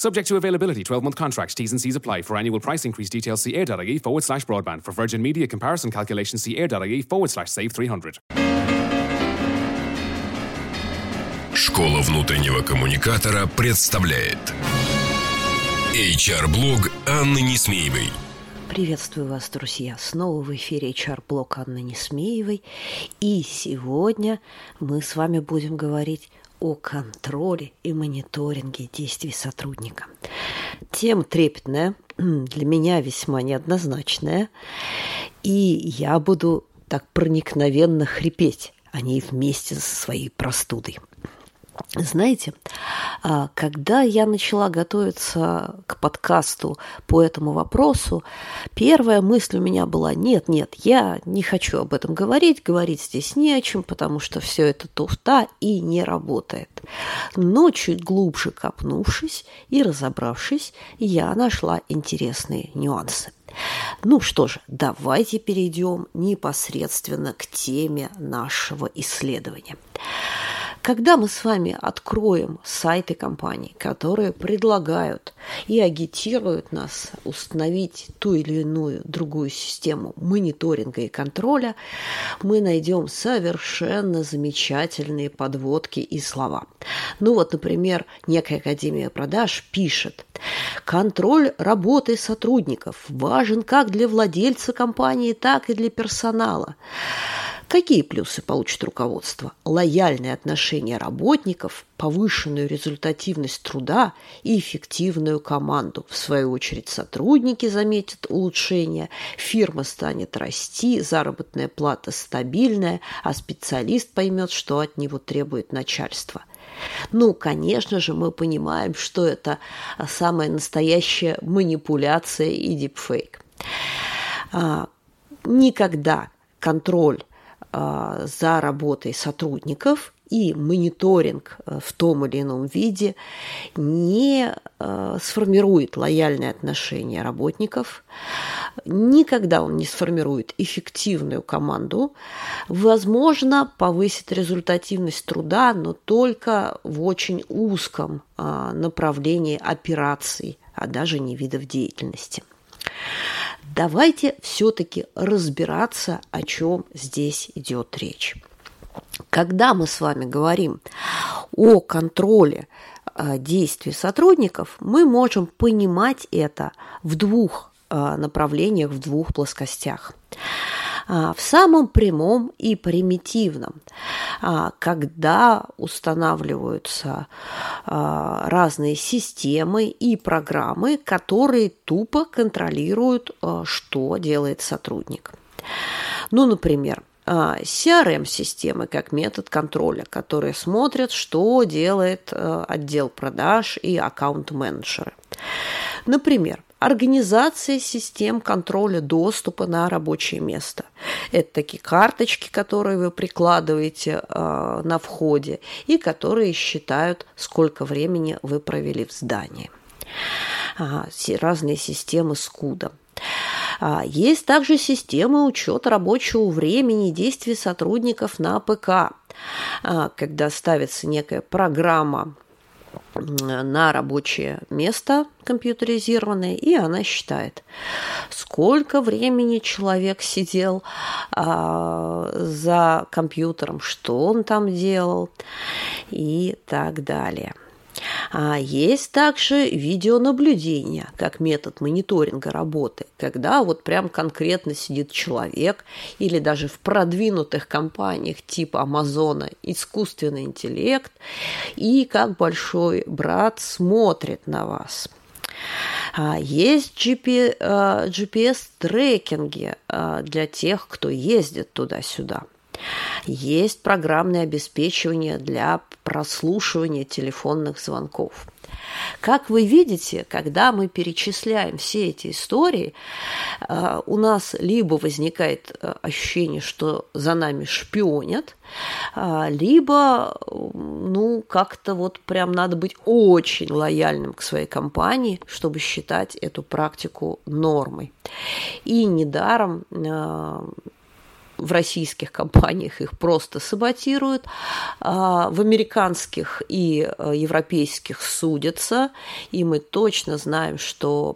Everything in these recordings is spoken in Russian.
Subject to availability, 12 month contracts, T's and C's apply. For annual price increase details, see air.ie forward slash broadband. For Virgin Media comparison calculations, see air.ie forward slash save 300. Школа внутреннего коммуникатора представляет HR-блог Анны Несмеевой. Приветствую вас, друзья! Снова в эфире HR-блог Анны Несмеевой. И сегодня мы с вами будем говорить о контроле и мониторинге действий сотрудника. Тема трепетная, для меня весьма неоднозначная, и я буду так проникновенно хрипеть о ней вместе со своей простудой. Знаете, а, когда я начала готовиться к подкасту по этому вопросу, первая мысль у меня была, нет, нет, я не хочу об этом говорить, говорить здесь не о чем, потому что все это туфта и не работает. Но чуть глубже копнувшись и разобравшись, я нашла интересные нюансы. Ну что же, давайте перейдем непосредственно к теме нашего исследования. Когда мы с вами откроем сайты компаний, которые предлагают и агитируют нас установить ту или иную другую систему мониторинга и контроля, мы найдем совершенно замечательные подводки и слова. Ну вот, например, некая Академия продаж пишет, контроль работы сотрудников важен как для владельца компании, так и для персонала. Какие плюсы получит руководство? Лояльное отношение работников, повышенную результативность труда и эффективную команду. В свою очередь сотрудники заметят улучшение, фирма станет расти, заработная плата стабильная, а специалист поймет, что от него требует начальство. Ну, конечно же, мы понимаем, что это самая настоящая манипуляция и дипфейк. А, никогда контроль за работой сотрудников и мониторинг э, в том или ином виде не э, сформирует лояльное отношение работников, никогда он не сформирует эффективную команду, возможно, повысит результативность труда, но только в очень узком а, направлении операций, а даже не видов деятельности. Давайте все-таки разбираться, о чем здесь идет речь. Когда мы с вами говорим о контроле э, действий сотрудников, мы можем понимать это в двух э, направлениях, в двух плоскостях. А, в самом прямом и примитивном, а, когда устанавливаются а, разные системы и программы, которые тупо контролируют, что делает сотрудник. Ну, например, CRM-системы как метод контроля, которые смотрят, что делает отдел продаж и аккаунт-менеджеры. Например, организация систем контроля доступа на рабочее место. Это такие карточки, которые вы прикладываете э, на входе и которые считают, сколько времени вы провели в здании. А, разные системы скуда. Есть также системы учета рабочего времени и действий сотрудников на ПК, а, когда ставится некая программа на рабочее место компьютеризированное, и она считает, сколько времени человек сидел а, за компьютером, что он там делал и так далее. А есть также видеонаблюдение как метод мониторинга работы, когда вот прям конкретно сидит человек или даже в продвинутых компаниях типа Амазона искусственный интеллект и как большой брат смотрит на вас. А есть GPS-трекинги а, для тех, кто ездит туда-сюда. Есть программное обеспечивание для прослушивания телефонных звонков. Как вы видите, когда мы перечисляем все эти истории, э, у нас либо возникает э, ощущение, что за нами шпионят, э, либо, ну, как-то вот прям надо быть очень лояльным к своей компании, чтобы считать эту практику нормой. И недаром в российских компаниях их просто саботируют, а в американских и э, европейских судятся, и мы точно знаем, что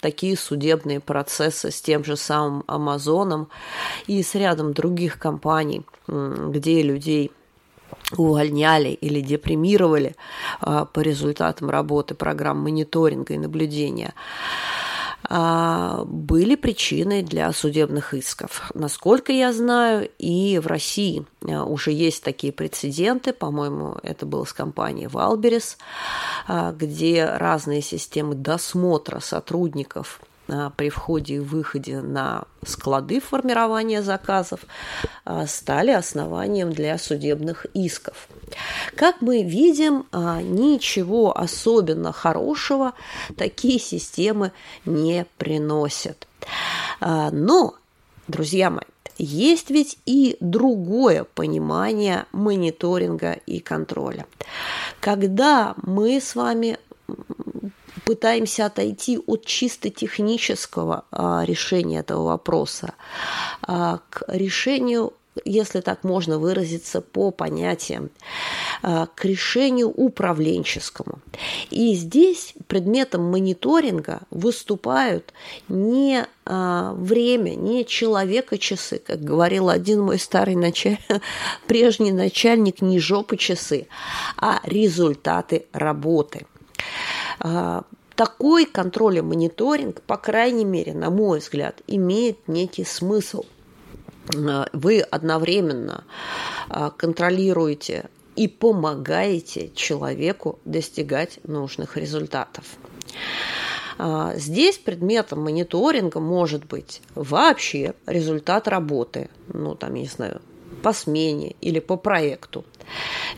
такие судебные процессы с тем же самым Амазоном и с рядом других компаний, где людей увольняли или депримировали а, по результатам работы программ мониторинга и наблюдения, были причиной для судебных исков. Насколько я знаю, и в России а, уже есть такие прецеденты, по-моему, это было с компанией Wildberries, а, где разные системы досмотра сотрудников а, при входе и выходе на склады формирования заказов а, стали основанием для судебных исков. Как мы видим, а, ничего особенно хорошего такие системы не приносят. Но, друзья мои, есть ведь и другое понимание мониторинга и контроля. Когда мы с вами пытаемся отойти от чисто технического а, решения этого вопроса а, к решению если так можно выразиться по понятиям, а, к решению управленческому. И здесь предметом мониторинга выступают не время, не человека-часы, как говорил один мой старый началь... прежний начальник, не жопы часы, а результаты работы такой контроль и мониторинг, по крайней мере, на мой взгляд, имеет некий смысл. Э, вы одновременно э, контролируете и помогаете человеку достигать нужных результатов. Э, здесь предметом мониторинга может быть вообще результат работы, ну там, не знаю, по смене или по проекту.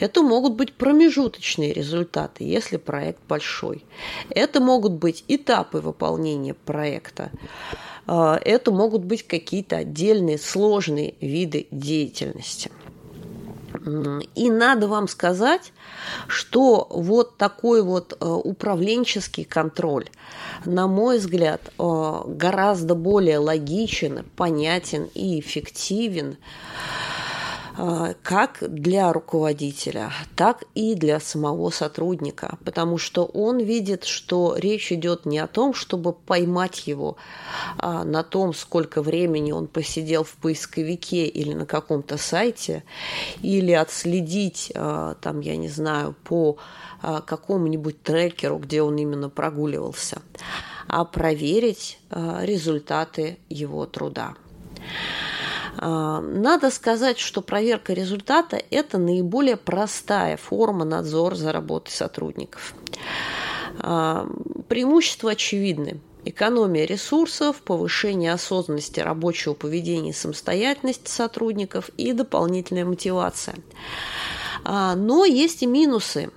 Это могут быть промежуточные результаты, если проект большой. Это могут быть этапы выполнения проекта. А, это могут быть какие-то отдельные сложные виды деятельности. И надо вам сказать, что вот такой вот э, управленческий контроль, на мой взгляд, э, гораздо более логичен, понятен и эффективен как для руководителя, так и для самого сотрудника, потому что он видит, что речь идет не о том, чтобы поймать его а, на том, сколько времени он посидел в поисковике или на каком-то сайте, или отследить, а, там, я не знаю, по какому-нибудь трекеру, где он именно прогуливался, а проверить результаты его труда. А, надо сказать, что проверка результата – это наиболее простая форма надзора за работой сотрудников. А, преимущества очевидны. Экономия ресурсов, повышение осознанности рабочего поведения и самостоятельности сотрудников и дополнительная мотивация. А, но есть и минусы.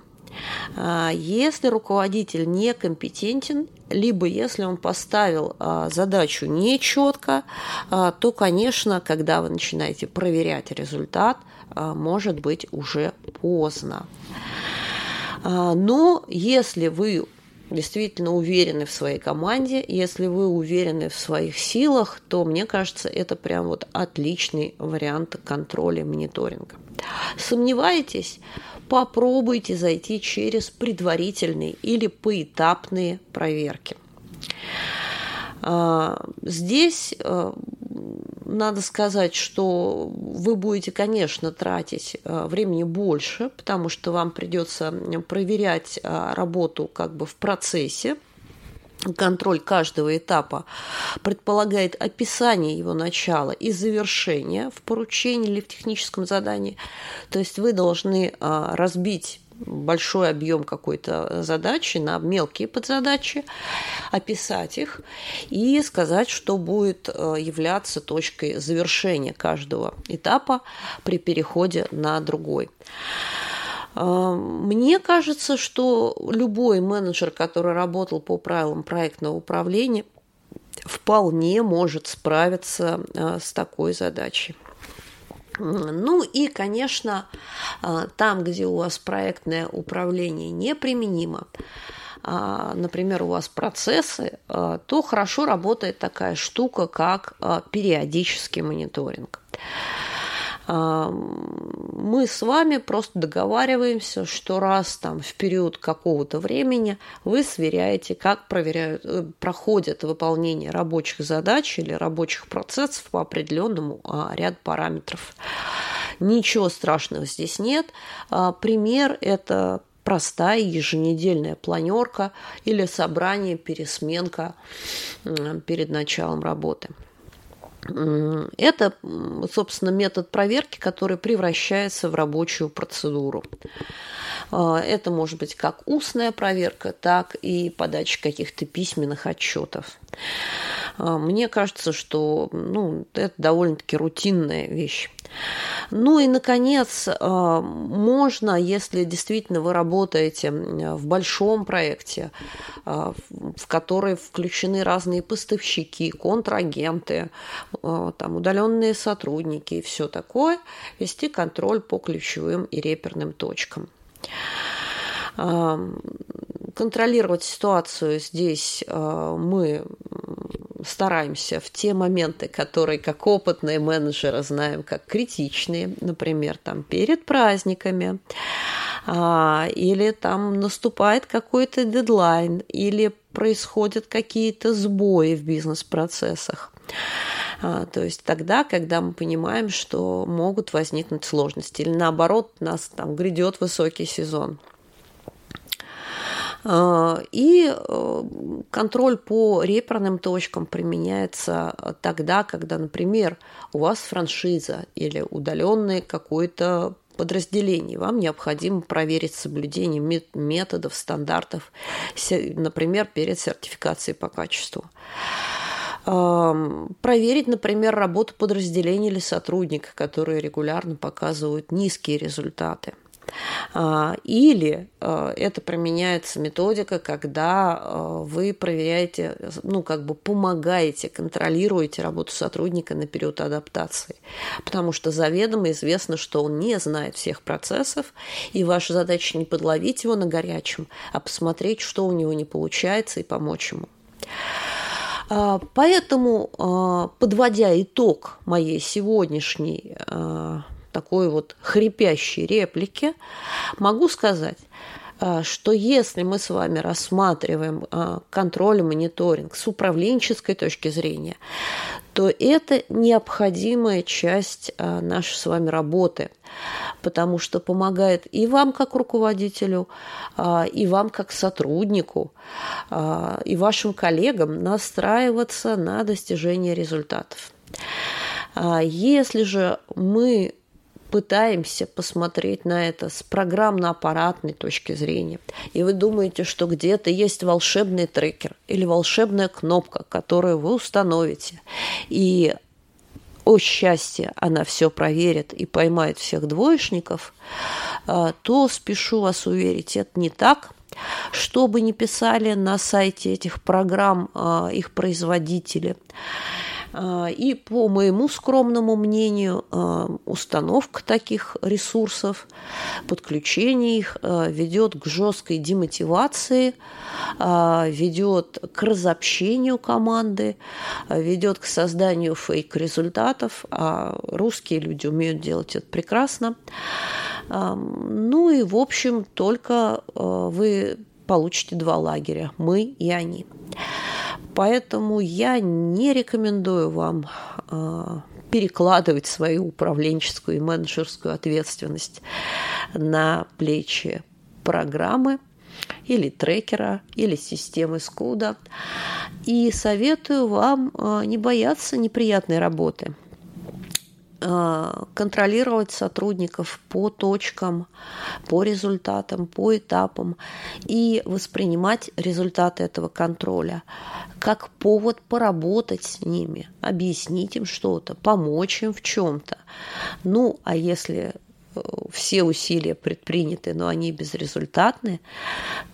Если руководитель некомпетентен либо если он поставил а, задачу нечетко, а, то, конечно, когда вы начинаете проверять результат, а, может быть уже поздно. Но если вы действительно уверены в своей команде, если вы уверены в своих силах, то, мне кажется, это прям вот отличный вариант контроля мониторинга. Сомневаетесь? Попробуйте зайти через предварительные или поэтапные проверки. А, здесь э, надо сказать, что вы будете, конечно, тратить э, времени больше, потому что вам придется проверять э, работу как бы в процессе, контроль каждого этапа предполагает описание его начала и завершения в поручении или в техническом задании. То есть вы должны а, разбить большой объем какой-то задачи на мелкие подзадачи, описать их и сказать, что будет а, являться точкой завершения каждого этапа при переходе на другой. А, мне кажется, что любой менеджер, который работал по правилам проектного управления, вполне может справиться а, с такой задачей. Ну и, конечно, а, там, где у вас проектное управление неприменимо, например, у вас процессы, то хорошо работает такая штука, как периодический мониторинг мы с вами просто договариваемся, что раз там в период какого-то времени вы сверяете, как проверяют, э, проходит выполнение рабочих задач или рабочих процессов по определенному а, ряду параметров. Ничего страшного здесь нет. А, пример – это простая еженедельная планерка или собрание, пересменка перед началом работы. Это, собственно, метод проверки, который превращается в рабочую процедуру. А, это может быть как устная проверка, так и подача каких-то письменных отчетов. А, мне кажется, что ну, это довольно-таки рутинная вещь. Ну и, наконец, а, можно, если действительно вы работаете в большом проекте, а, в который включены разные поставщики, контрагенты, там, удаленные сотрудники и все такое, вести контроль по ключевым и реперным точкам. Контролировать ситуацию здесь мы стараемся в те моменты, которые как опытные менеджеры знаем как критичные, например, там перед праздниками, а, или там наступает какой-то дедлайн, или происходят какие-то сбои в бизнес-процессах. А, то есть тогда, когда мы понимаем, что могут возникнуть сложности, или наоборот, нас там грядет высокий сезон – и э, контроль по реперным точкам применяется тогда, когда, например, у вас франшиза или удаленный какой-то подразделений. Вам необходимо проверить соблюдение методов, стандартов, например, перед сертификацией по качеству проверить, например, работу подразделения или сотрудника, которые регулярно показывают низкие результаты. А, или а, это применяется методика, когда а, вы проверяете, ну, как бы помогаете, контролируете работу сотрудника на период адаптации. Потому что заведомо известно, что он не знает всех процессов, и ваша задача не подловить его на горячем, а посмотреть, что у него не получается, и помочь ему. Поэтому, подводя итог моей сегодняшней такой вот хрипящей реплики, могу сказать, а, что если мы с вами рассматриваем а, контроль и мониторинг с управленческой точки зрения, то это необходимая часть а, нашей с вами работы, потому что помогает и вам как руководителю, и вам как сотруднику, и вашим коллегам настраиваться на достижение результатов. Если же мы пытаемся посмотреть на это с программно-аппаратной точки зрения, и вы думаете, что где-то есть волшебный трекер или волшебная кнопка, которую вы установите, и о счастье, она все проверит и поймает всех двоечников, а, то спешу вас уверить, это не так. Что бы ни писали на сайте этих программ а, их производители, и по моему скромному мнению, а, установка таких ресурсов, подключение их а, ведет к жесткой демотивации, ведет к разобщению команды, ведет к созданию фейк-результатов, а русские люди умеют делать это прекрасно. Ну и, в общем, только вы получите два лагеря – мы и они. Поэтому я не рекомендую вам э, перекладывать свою управленческую и менеджерскую ответственность на плечи программы или трекера, или системы Скуда. И советую вам э, не бояться неприятной работы – контролировать сотрудников по точкам, по результатам, по этапам и воспринимать результаты этого контроля как повод поработать с ними, объяснить им что-то, помочь им в чем-то. Ну, а если все усилия предприняты, но они безрезультатны,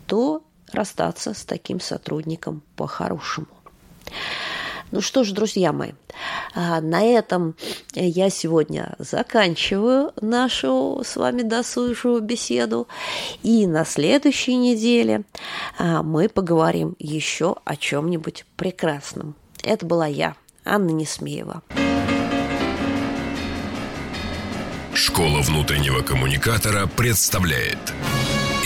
то расстаться с таким сотрудником по-хорошему. Ну что ж, друзья мои, а, на этом я сегодня заканчиваю нашу с вами досужую беседу. И на следующей неделе а, мы поговорим еще о чем-нибудь прекрасном. Это была я, Анна Несмеева. Школа внутреннего коммуникатора представляет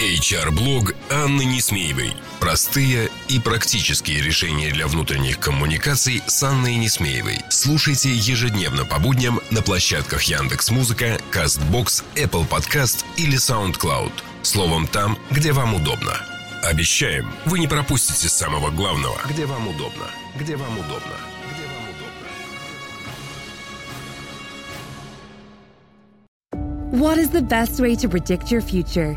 HR-блог Анны Несмеевой. Простые и практические решения для внутренних коммуникаций с Анной Несмеевой. Слушайте ежедневно по будням на площадках Яндекс Музыка, Castbox, Apple Podcast или SoundCloud. Словом, там, где вам удобно. Обещаем, вы не пропустите самого главного. Где. Где вам удобно. Где вам удобно. What is the best way to predict your future?